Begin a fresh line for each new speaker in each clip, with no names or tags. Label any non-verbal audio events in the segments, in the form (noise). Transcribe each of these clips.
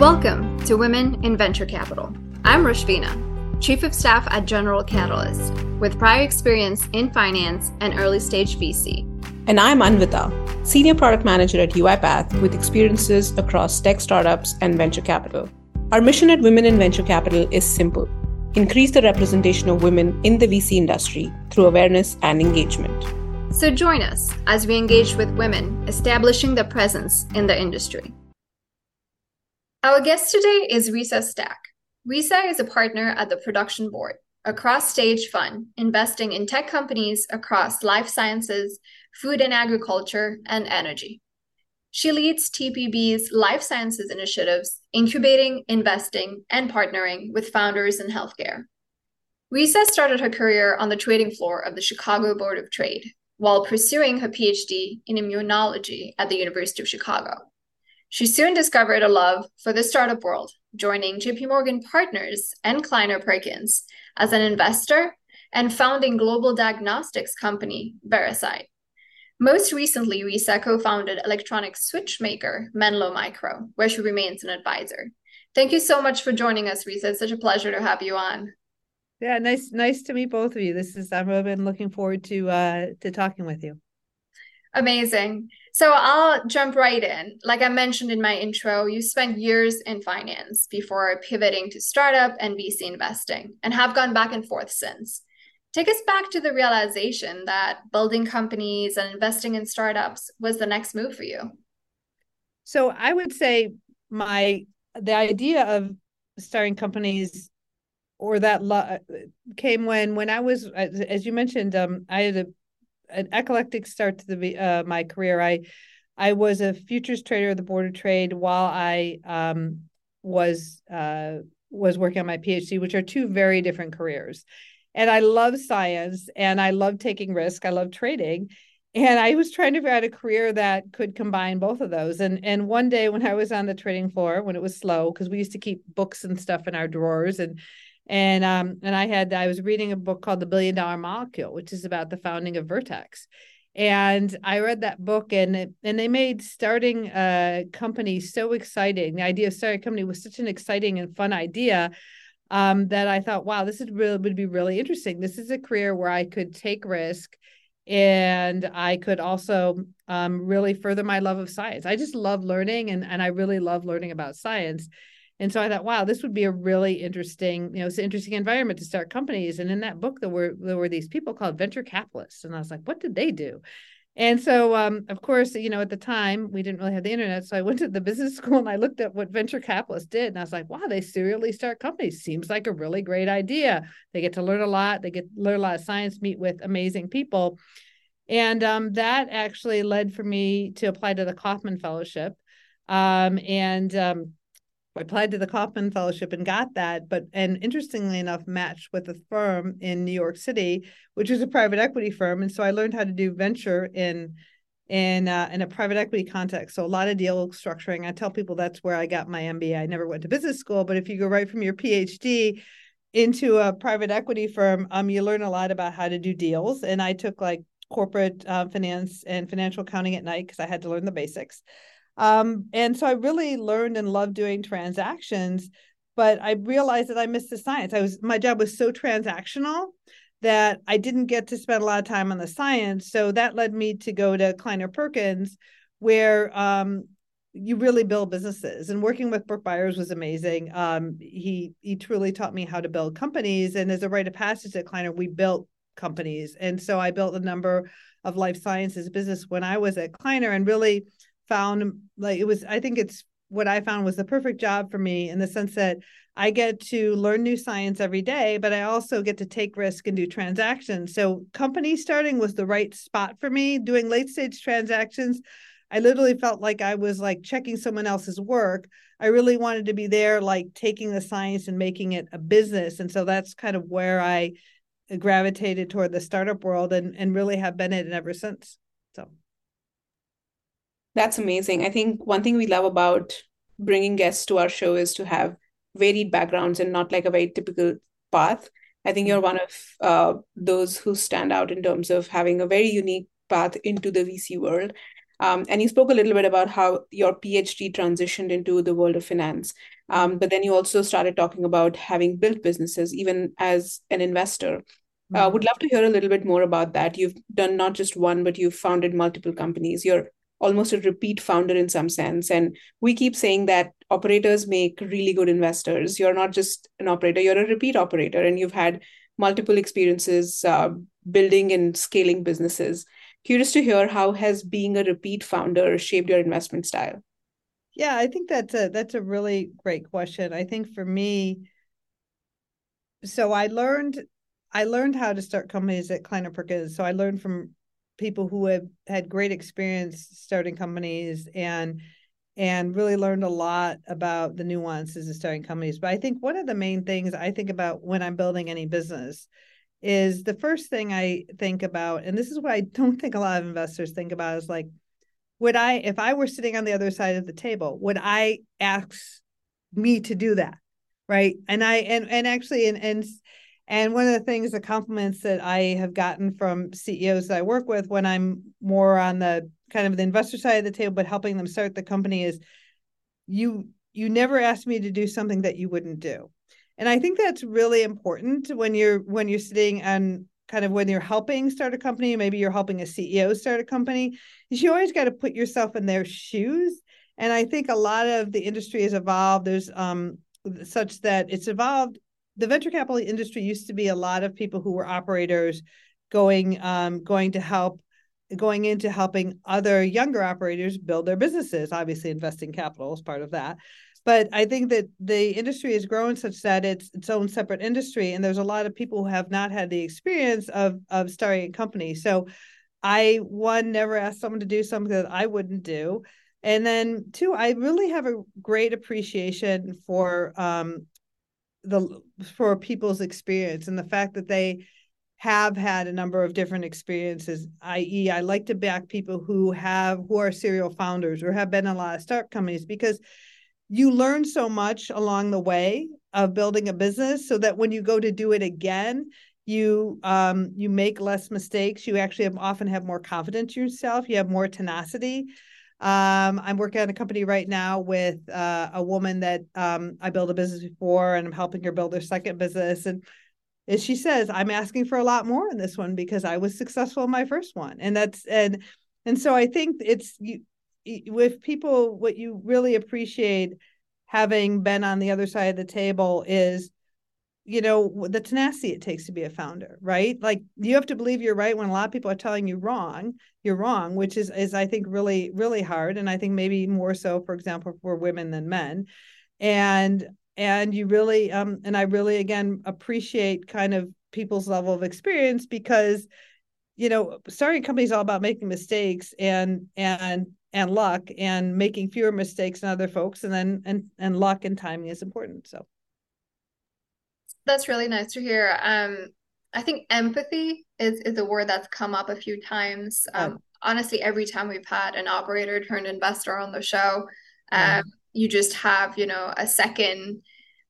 Welcome to Women in Venture Capital. I'm Rushvina, Chief of Staff at General Catalyst, with prior experience in finance and early stage VC.
And I'm Anvita, Senior Product Manager at UiPath with experiences across tech startups and venture capital. Our mission at Women in Venture Capital is simple increase the representation of women in the VC industry through awareness and engagement.
So join us as we engage with women establishing their presence in the industry. Our guest today is Risa Stack. Risa is a partner at the Production Board, a cross stage fund investing in tech companies across life sciences, food and agriculture, and energy. She leads TPB's life sciences initiatives, incubating, investing, and partnering with founders in healthcare. Risa started her career on the trading floor of the Chicago Board of Trade while pursuing her PhD in immunology at the University of Chicago. She soon discovered a love for the startup world, joining JP Morgan Partners and Kleiner Perkins as an investor and founding global diagnostics company Veracyte. Most recently, Risa co founded electronic switch maker Menlo Micro, where she remains an advisor. Thank you so much for joining us, Risa. It's such a pleasure to have you on.
Yeah, nice, nice to meet both of you. This is I've been looking forward to uh to talking with you.
Amazing. So I'll jump right in. Like I mentioned in my intro, you spent years in finance before pivoting to startup and VC investing and have gone back and forth since. Take us back to the realization that building companies and investing in startups was the next move for you.
So I would say my the idea of starting companies or that lo- came when when I was as you mentioned um, I had a an eclectic start to the uh, my career. I I was a futures trader at the Board of Trade while I um, was uh, was working on my PhD, which are two very different careers. And I love science and I love taking risk. I love trading. And I was trying to figure out a career that could combine both of those. And and one day when I was on the trading floor, when it was slow, because we used to keep books and stuff in our drawers and and um and I had I was reading a book called The Billion Dollar Molecule, which is about the founding of Vertex. And I read that book and it, and they made starting a company so exciting. The idea of starting a company was such an exciting and fun idea um, that I thought, wow, this is really would be really interesting. This is a career where I could take risk and I could also um, really further my love of science. I just love learning and, and I really love learning about science. And so I thought, wow, this would be a really interesting, you know, it's an interesting environment to start companies. And in that book, there were there were these people called venture capitalists, and I was like, what did they do? And so, um, of course, you know, at the time we didn't really have the internet, so I went to the business (laughs) school and I looked at what venture capitalists did, and I was like, wow, they serially start companies. Seems like a really great idea. They get to learn a lot. They get learn a lot of science, meet with amazing people, and um, that actually led for me to apply to the Kauffman Fellowship, um, and um, I applied to the Kauffman Fellowship and got that, but and interestingly enough, matched with a firm in New York City, which is a private equity firm, and so I learned how to do venture in in uh, in a private equity context. So a lot of deal structuring. I tell people that's where I got my MBA. I never went to business school, but if you go right from your PhD into a private equity firm, um, you learn a lot about how to do deals. And I took like corporate uh, finance and financial accounting at night because I had to learn the basics. Um, and so I really learned and loved doing transactions, but I realized that I missed the science. I was my job was so transactional that I didn't get to spend a lot of time on the science. So that led me to go to Kleiner Perkins, where um, you really build businesses. And working with Brook Byers was amazing. Um, he he truly taught me how to build companies. And as a rite of passage at Kleiner, we built companies. And so I built a number of life sciences business when I was at Kleiner and really found um, like it was i think it's what i found was the perfect job for me in the sense that i get to learn new science every day but i also get to take risk and do transactions. So company starting was the right spot for me. Doing late stage transactions i literally felt like i was like checking someone else's work. I really wanted to be there like taking the science and making it a business. And so that's kind of where i gravitated toward the startup world and and really have been in it ever since
that's amazing. I think one thing we love about bringing guests to our show is to have varied backgrounds and not like a very typical path. I think you're one of uh, those who stand out in terms of having a very unique path into the VC world. Um, and you spoke a little bit about how your PhD transitioned into the world of finance. Um, but then you also started talking about having built businesses, even as an investor. Uh, would love to hear a little bit more about that. You've done not just one, but you've founded multiple companies. You're almost a repeat founder in some sense. And we keep saying that operators make really good investors. You're not just an operator, you're a repeat operator, and you've had multiple experiences uh, building and scaling businesses. Curious to hear how has being a repeat founder shaped your investment style?
Yeah, I think that's a that's a really great question. I think for me, so I learned I learned how to start companies at Kleiner Perkins. So I learned from people who have had great experience starting companies and and really learned a lot about the nuances of starting companies. But I think one of the main things I think about when I'm building any business is the first thing I think about, and this is what I (laughs) don't think a lot of investors think about, is like, would I, if I were sitting on the other side of the table, would I ask me to do that? Right. And I and and actually and and and one of the things, the compliments that I have gotten from CEOs that I work with when I'm more on the kind of the investor side of the table, but helping them start the company is you you never asked me to do something that you wouldn't do. And I think that's really important when you're when you're sitting and kind of when you're helping start a company, maybe you're helping a CEO start a company, is you always got to put yourself in their shoes. And I think a lot of the industry has evolved. There's um such that it's evolved the venture capital industry used to be a lot of people who were operators going um, going to help going into helping other younger operators build their businesses obviously investing capital is part of that. But i think that the industry has grown such that it's its own separate industry and there's a lot of people who have not had the experience of of starting a company. So i one never asked someone to do something that i wouldn't do. And then two i really have a great appreciation for um, the for people's experience and the fact that they have had a number of different experiences i.e i like to back people who have who are serial founders or have been in a lot of start companies because you learn so much along the way of building a business so that when you go to do it again you um, you make less mistakes. You actually have, often have more confidence in yourself. You have more tenacity um, I'm working on a company right now with uh, a woman that um, I built a business before, and I'm helping her build her second business. And as she says, I'm asking for a lot more in this one because I was successful in my first one, and that's and and so I think it's you with people what you really appreciate having been on the other side of the table is you know the tenacity it takes to be a founder right? Like you have to believe you're right when a lot of people are telling you wrong you're wrong which is is i think really really hard and i think maybe more so for example for women than men. And and you really um and i really again appreciate kind of people's level of experience because you know starting companies all about making mistakes and and and luck and making fewer mistakes than other folks and then and and luck and timing is important so
that's really nice to hear. Um, I think empathy is is a word that's come up a few times. Um, honestly, every time we've had an operator turned investor on the show, um, mm. you just have you know a second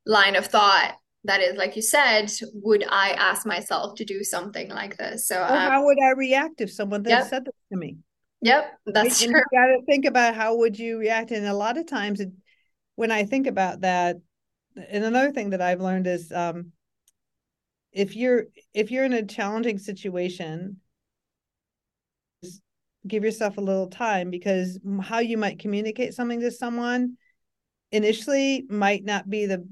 line of thought that is like you said would i ask myself to do something like this so
um, how would i react if someone yep. said that to me
yep that's
true you got to think about how would you react and a lot of times it, when i think about that and another thing that I've learned is um, if you're if you're in a challenging situation, give yourself a little time because how you might communicate something to someone initially might not be the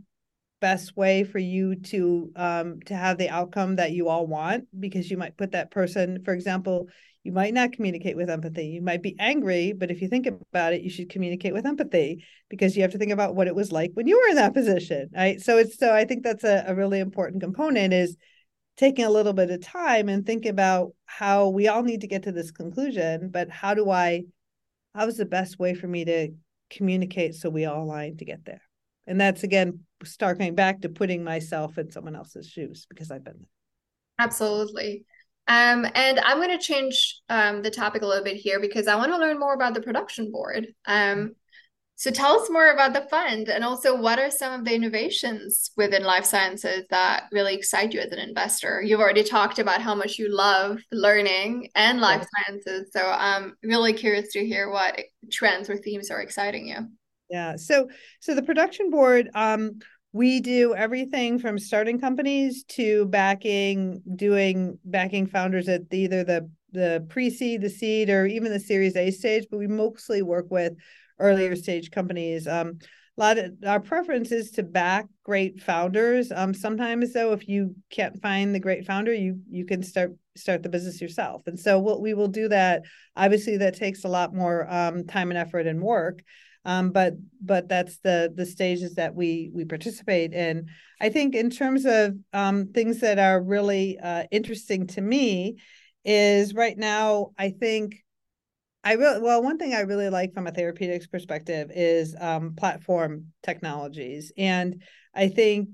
best way for you to um, to have the outcome that you all want because you might put that person for example you might not communicate with empathy you might be angry but if you think about it you should communicate with empathy because you have to think about what it was like when you were in that position right so it's so i think that's a, a really important component is taking a little bit of time and think about how we all need to get to this conclusion but how do i how's the best way for me to communicate so we all align to get there and that's again start going back to putting myself in someone else's shoes because I've been there.
Absolutely. Um, and I'm going to change um, the topic a little bit here because I want to learn more about the production board. Um, So tell us more about the fund and also what are some of the innovations within life sciences that really excite you as an investor? You've already talked about how much you love learning and life yeah. sciences. So I'm really curious to hear what trends or themes are exciting you.
Yeah. So so the production board um we do everything from starting companies to backing doing backing founders at the, either the the pre-seed, the seed, or even the Series A stage, but we mostly work with earlier stage companies. Um, a lot of our preference is to back great founders. Um, sometimes though, if you can't find the great founder, you you can start start the business yourself. And so what we will do that. Obviously, that takes a lot more um, time and effort and work. Um, but but that's the the stages that we we participate in. I think in terms of um, things that are really uh, interesting to me is right now. I think I really well, one thing I really like from a therapeutics perspective is um, platform technologies, and I think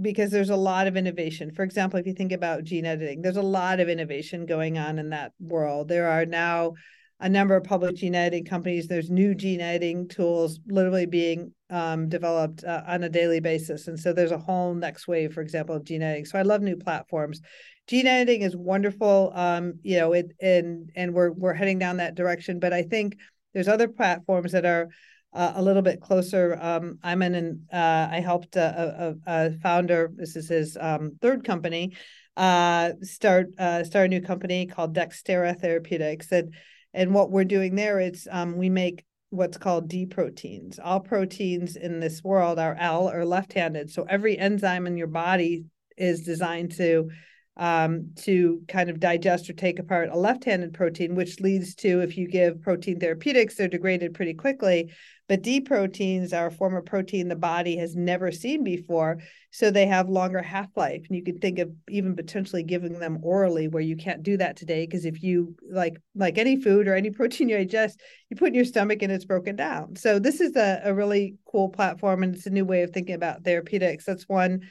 because there's a lot of innovation. For example, if you think about gene editing, there's a lot of innovation going on in that world. There are now a number of public gene editing companies. There's new gene editing tools literally being um, developed uh, on a daily basis, and so there's a whole next wave, for example, of gene editing. So I love new platforms gene editing is wonderful. Um, you know, it and and we're we're heading down that direction. But I think there's other platforms that are uh, a little bit closer. Um, I'm in, an, uh, I helped a, a, a, founder. This is his um, third company. Uh, start uh, start a new company called Dexterra Therapeutics, and and what we're doing there is um, we make what's called D proteins. All proteins in this world are L or left-handed, so every enzyme in your body is designed to um, to kind of digest or take apart a left-handed protein, which leads to if you give protein therapeutics, they're degraded pretty quickly. But D proteins are a form of protein the body has never seen before, so they have longer half-life. And you can think of even potentially giving them orally, where you can't do that today because if you like like any food or any (laughs) protein you digest, you put in your stomach and it's broken down. So this is a, a really cool platform, and it's a new way of thinking about therapeutics. That's one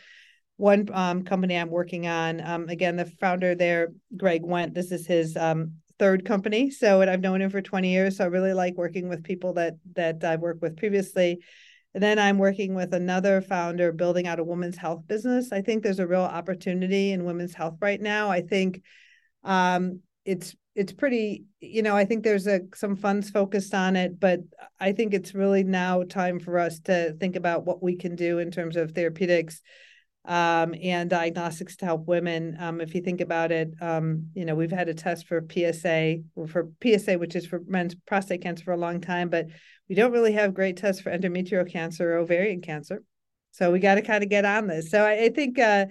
one um, company I'm working on. Um, again, the founder there, Greg Went, this is his um, third company. So, and I've known him for 20 years. So I really like working with people that that I've worked with previously. And then I'm working with another founder building out a women's health business. I think there's a real opportunity in women's health right now. I think um, it's it's pretty, you know, I think there's a some funds focused on it, but I think it's really now time for us to think about what we can do in terms of therapeutics um, and diagnostics to help women. Um, if you think about it, um, you know, we've had a test for PSA, for PSA, which is for men's prostate cancer for a long time, but we don't really have great tests for endometrial cancer or ovarian cancer. So we got to kind of get on this. So I, I think, uh,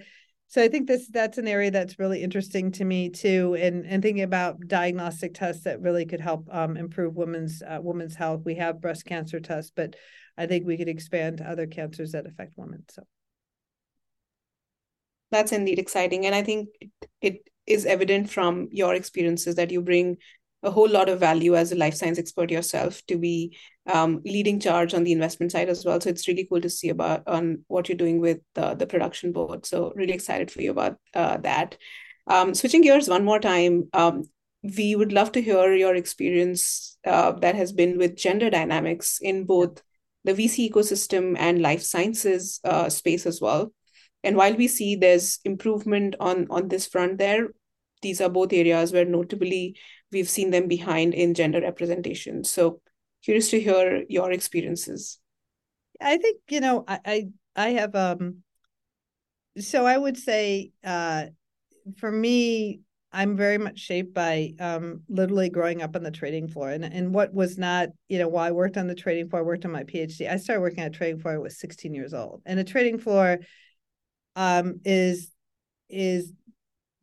so I think this that's an area that's really interesting to me too, and and thinking about diagnostic tests that really could help um, improve women's uh, women's health. We have breast cancer tests, but I think we could expand to other cancers that affect women. So
that's indeed exciting. And i think it is evident from your experiences that you bring a whole lot of value as a life science expert yourself to be um, leading charge on the investment side as well. So it's really cool to see about on what you're doing with the, the production board. So really excited for you about uh, that. Um, switching gears one more time um, we would love to hear your experience uh, that has been with gender dynamics in both the vc ecosystem and life sciences uh, space as well and while we see there's improvement on on this front there these are both areas where notably we've seen them behind in gender representation so curious to hear your experiences
i think you know i i, I have um so i would say uh for me I'm very much shaped by um, literally growing up on the trading floor. And, and what was not, you know, while I worked on the trading floor, I worked on my PhD. I started working on a trading floor I was 16 years old. And a trading floor um, is is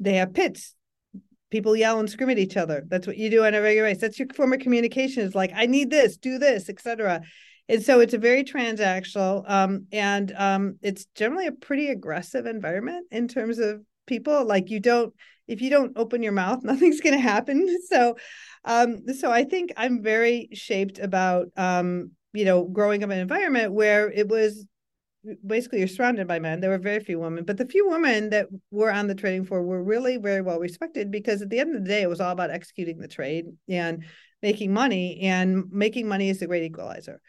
they have pits. People yell and scream at each other. That's what you do on a regular basis. That's your form of communication. Is like, I need this, do this, etc. And so it's a very transactional, um, and um, it's generally a pretty aggressive environment in terms of people. Like you don't, if you don't open your mouth, (laughs) nothing's going to happen. (laughs) So, um, so I think I'm very shaped about, um, you know, growing up in an environment where it was basically you're surrounded by men. There were very few women, but the few women that were on the trading floor were really very well respected because at the end of the day, it was all about executing the trade and making money. And making money is a great equalizer.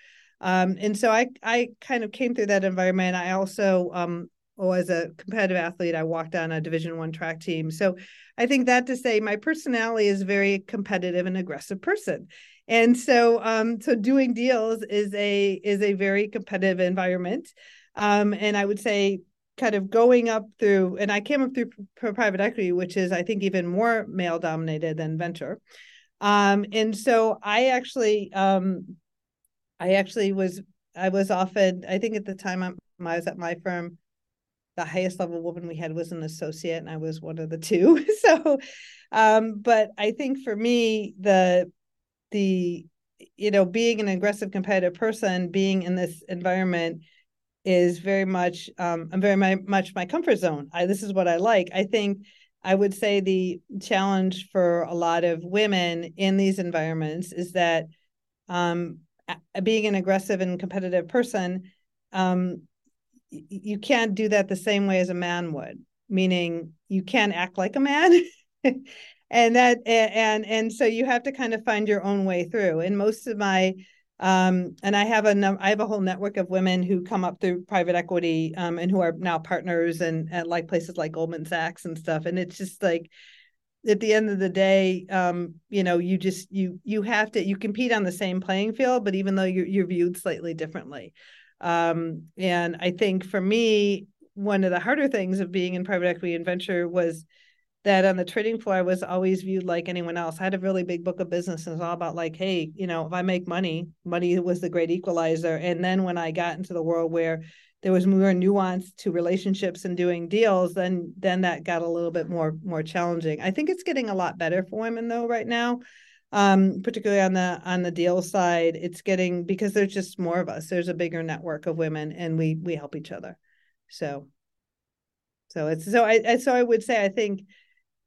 Um, and so I I kind of came through that environment. I also um, oh, as a competitive athlete, I walked on a Division One track team. So I think that to say my personality is very competitive and aggressive person. And so um, so doing deals is a is a very competitive environment. Um, and I would say kind of going up through and I came up through private equity, which is I think even more male dominated than venture. Um, and so I actually um, I actually was I was often I think at the time I'm, I was at my firm the highest level woman we had was an associate and I was one of the two. (laughs) so um but I think for me the the you know being an aggressive competitive person being in this environment is very much um I'm very my, much my comfort zone. I this is what I like. I think I would say the challenge for a lot of women in these environments is that um being an aggressive and competitive person um you can't do that the same way as a man would meaning you can't act like a man (laughs) and that and and so you have to kind of find your own way through and most of my um and i have a i have a whole network of women who come up through private equity um and who are now partners and at like places like goldman sachs and stuff. And it's just like at the end of the day um you know you just you you have to you compete on the same playing field but even though you're, you're viewed slightly differently. Um, and I think for me, one of the harder things of being in private equity and venture was that on the trading floor, I was always viewed like anyone else. I had a really big book of business and it was all about like, hey, you know, if I make money, money was the great equalizer. And then when I got into the world where there was more nuance to relationships and doing deals, then then that got a little bit more more challenging. I think it's getting a lot better for women though right now um, particularly on the on the deal side it's getting because there's just more of us there's a bigger network of women and we we help each other so so it's so i so i would say i think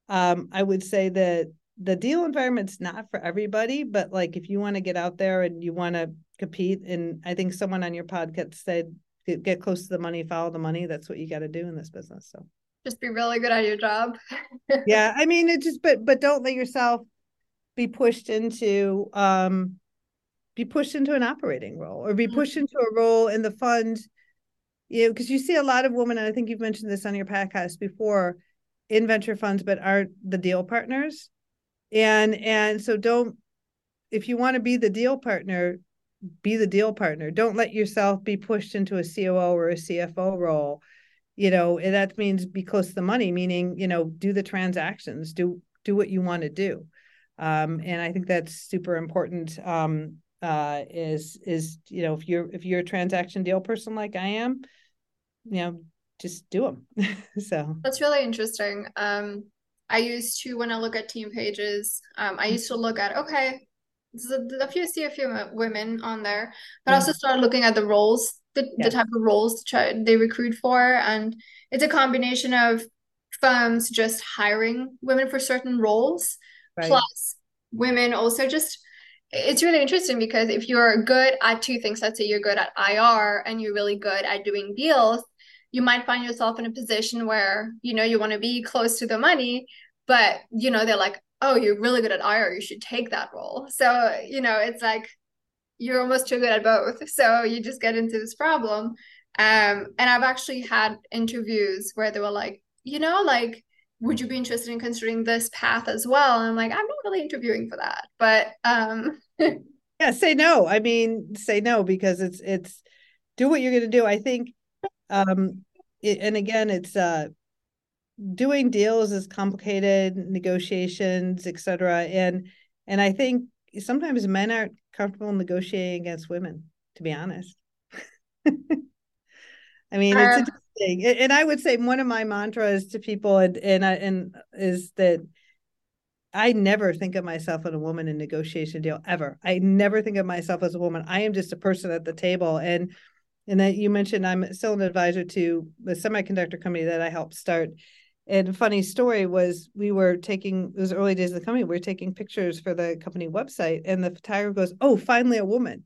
um i would say that the deal environment's not for everybody but like if you want to get out there and you want to compete and i think someone on your podcast said get close to the money follow the money that's what you got to do in this business so.
Just be really good at your job. (laughs)
Yeah i mean it just but but don't let yourself be pushed into um, be pushed into an operating role or be mm-hmm. pushed into a role in the fund. You know because you see a lot of women and i think you've mentioned this on your podcast before in venture funds but aren't the deal partners. And and so don't if you want to be the deal partner be the deal partner. Don't let yourself be pushed into a coo or a cfo role. You know that means be close to the money meaning you know do the transactions do do what you want to do. Um, and I think that's super important. Um, uh, is is you know if you're if you're a transaction deal person like I am, you know, just do them. (laughs) so
that's really interesting. Um, I used to when I look at team pages, um, I used to look at okay, a, few see a few women on there, but mm-hmm. I also started looking at the roles, the, yeah. the type of roles they recruit for, and it's a combination of firms just hiring women for certain roles Right. Plus, women also just it's really interesting because if you're good at two things, let's say you're good at IR and you're really good at doing deals, you might find yourself in a position where you know you want to be close to the money, but you know they're like, oh, you're really good at IR, you should take that role. So you know it's like you're almost too good at both, so you just get into this problem. Um, and I've actually had interviews where they were like, you know, like would you be interested in considering this path as well? And I'm like, I'm not really interviewing for that, but um (laughs)
yeah, say no. I mean, say no because it's it's do what you're going to do. I think um it, and again, it's uh doing deals is complicated, negotiations, etc. And and I think sometimes men aren't comfortable negotiating against women, to be honest. (laughs) I mean, it's uh, interesting, and I would say one of my mantras to people, and and, I, and is that I never think of myself as a woman in negotiation deal ever. I never think of myself as a woman. I am just a person at the table, and and that you mentioned I'm still an advisor to the semiconductor company that I helped start. And funny story was we were taking it was early days of the company. We were taking pictures for the company website, and the photographer goes, "Oh, finally a woman,"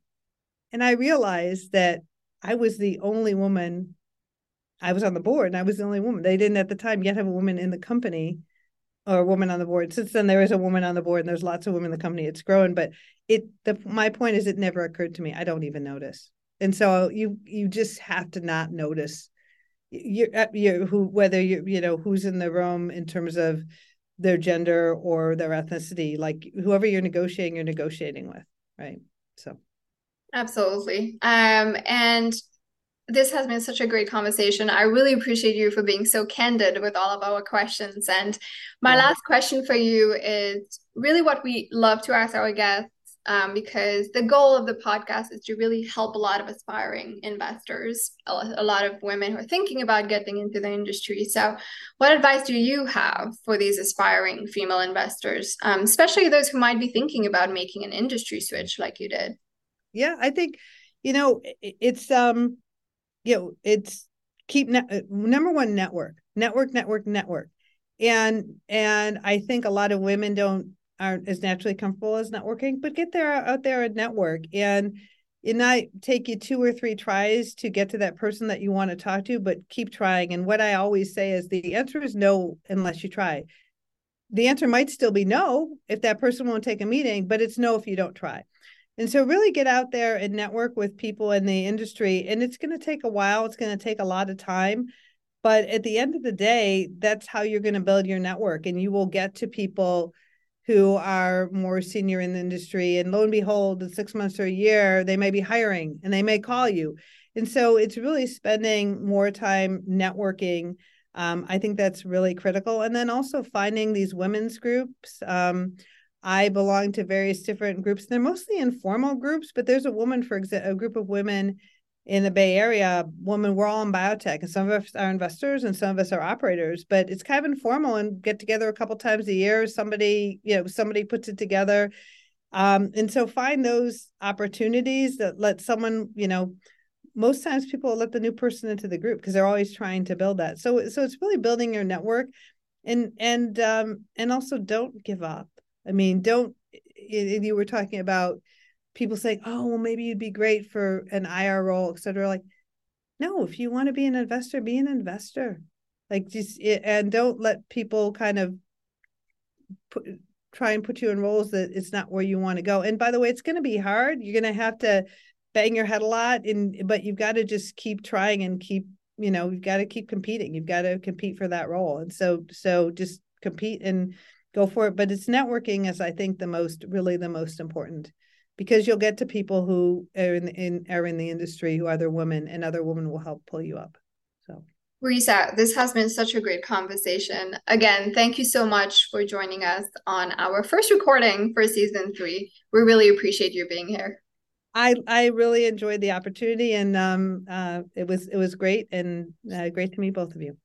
and I realized that I was the only woman. I was on the board and I was the only woman. They didn't at the time yet have a woman in the company or a woman on the board. Since then, there is a woman on the board, and there's lots of women in the company. It's growing, but it. The my point is, it never occurred to me. I don't even notice, and so you you just have to not notice. You uh, you who whether you you know who's in the room in terms of their gender or their ethnicity, like whoever you're negotiating, you're negotiating with, right? So,
absolutely. Um, and this has been such a great conversation. I really appreciate you for being so candid with all of our questions. And my yeah. last question for you is really what we love to ask our guests um, because the goal of the podcast is to really help a lot of aspiring investors, a, lot of women who are thinking about getting into the industry. So, what advice do you have for these aspiring female investors, um, especially those who might be thinking about making an industry switch like you did?
Yeah, I think you know it's um you know it's keep ne- uh, number one network network network network and and i think a lot of women don't aren't as naturally comfortable as networking but get there out there and network and it might take you two or three tries to get to that person that you want to talk to but keep trying and what i always say is the answer is no unless you try the answer might still be no if that person won't take a meeting but it's no if you don't try and so really get out there and network with people in the industry. And it's going to take a while, it's going to take a lot of time. But at the end of the day, that's how you're going to build your network. And you will get to people who are more senior in the industry. And lo and behold, in six months or a year, they may be hiring and they may call you. And so it's really spending more time networking. Um, I think that's really critical. And then also finding these women's groups. Um, I belong to various different groups. They're mostly informal groups, but there's a woman, for example, a group of women in the Bay Area, women, we're all in biotech, and some of us are investors and some of us are operators, but it's kind of informal and get together a couple times a year. Somebody, you know, somebody puts it together. Um, and so find those opportunities that let someone, you know, most times people let the new person into the group because they're always trying to build that. So so it's really building your network and and um and also don't give up I mean, don't you were talking about people saying, "Oh, well, maybe you'd be great for an IR role, et cetera." Like, no, if you want to be an investor, be an investor. Like, just eh, and don't let people kind of put, try and put you in roles that it's not where you want to go. And by the way, it's going to be hard. You're going to have to bang your head a lot, and but you've got to just keep trying and keep, you know, you've got to keep competing. You've got to compete for that role, and so so just compete and go for it. But it's networking is, I think, the most really the most important because you'll get to people who are in, in are in the industry who are other women, and other women will help pull you up. So.
Risa, this has been such a great conversation. Again, thank you so much for joining us on our first recording for season three. We really appreciate you being here.
I I really enjoyed the opportunity, and um, uh, it was it was great and uh, great to meet both of you.